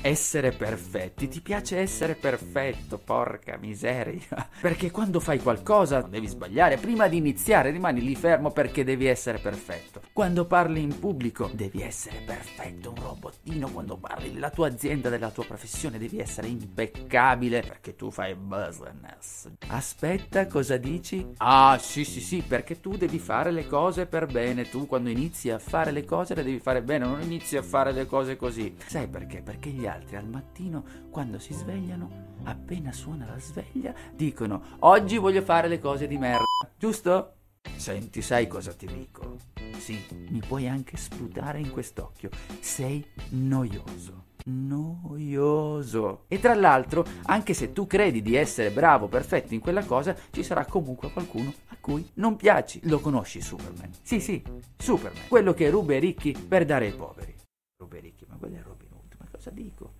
Essere perfetti, ti piace essere perfetto, porca miseria. Perché quando fai qualcosa non devi sbagliare, prima di iniziare rimani lì fermo perché devi essere perfetto. Quando parli in pubblico devi essere perfetto, un robottino, quando parli della tua azienda, della tua professione devi essere impeccabile perché tu fai business. Aspetta, cosa dici? Ah, sì, sì, sì, perché tu devi fare le cose per bene, tu quando inizi a fare le cose le devi fare bene, non inizi a fare le cose così. Sai perché? Perché gli altri al mattino, quando si svegliano, appena suona la sveglia, dicono oggi voglio fare le cose di merda, giusto? Senti, sai cosa ti dico? Sì, mi puoi anche sputare in quest'occhio. Sei noioso. Noioso. E tra l'altro, anche se tu credi di essere bravo, perfetto in quella cosa, ci sarà comunque qualcuno a cui non piaci. Lo conosci Superman? Sì, sì, Superman. Quello che ruba i ricchi per dare ai poveri. Ruba i ricchi, ma quello è Robin Hood, ma cosa dico?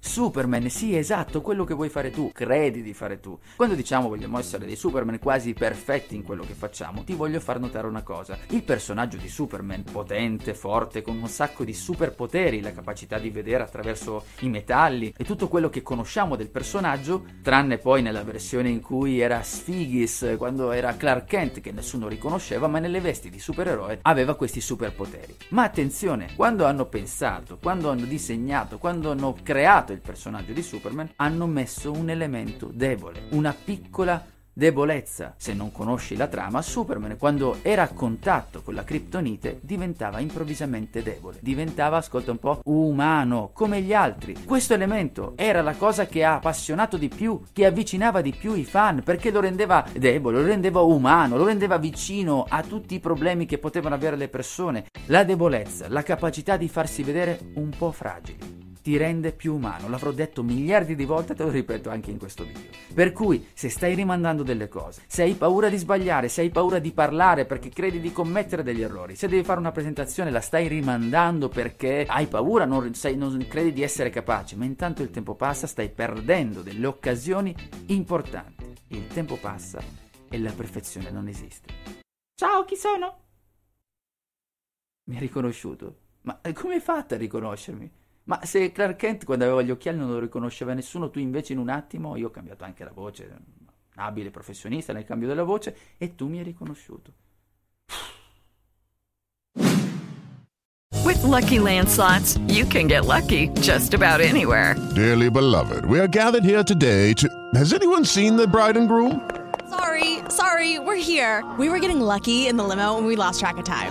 Superman, sì, esatto, quello che vuoi fare tu, credi di fare tu. Quando diciamo vogliamo essere dei Superman quasi perfetti in quello che facciamo, ti voglio far notare una cosa. Il personaggio di Superman, potente, forte, con un sacco di superpoteri, la capacità di vedere attraverso i metalli e tutto quello che conosciamo del personaggio, tranne poi nella versione in cui era Sfigis, quando era Clark Kent, che nessuno riconosceva, ma nelle vesti di supereroe aveva questi superpoteri. Ma attenzione, quando hanno pensato, quando hanno disegnato, quando hanno creato il personaggio di Superman, hanno messo un elemento debole, una piccola debolezza. Se non conosci la trama, Superman quando era a contatto con la Kryptonite diventava improvvisamente debole, diventava, ascolta un po', umano, come gli altri. Questo elemento era la cosa che ha appassionato di più, che avvicinava di più i fan, perché lo rendeva debole, lo rendeva umano, lo rendeva vicino a tutti i problemi che potevano avere le persone. La debolezza, la capacità di farsi vedere un po' fragili ti rende più umano. L'avrò detto miliardi di volte, te lo ripeto anche in questo video. Per cui, se stai rimandando delle cose, se hai paura di sbagliare, se hai paura di parlare perché credi di commettere degli errori, se devi fare una presentazione la stai rimandando perché hai paura, non, sei, non credi di essere capace, ma intanto il tempo passa, stai perdendo delle occasioni importanti. Il tempo passa e la perfezione non esiste. Ciao, chi sono? Mi hai riconosciuto? Ma come hai fatto a riconoscermi? Ma se Clark Kent quando aveva gli occhiali non lo riconosceva nessuno, tu invece in un attimo, io ho cambiato anche la voce, abile professionista nel cambio della voce, e tu mi hai riconosciuto. With Lucky Land slots, you can get lucky just about anywhere. Dearly beloved, we are gathered here today to. Has anyone seen the bride and groom? Sorry, sorry, we're here. We were getting lucky in the limo and we lost track of time.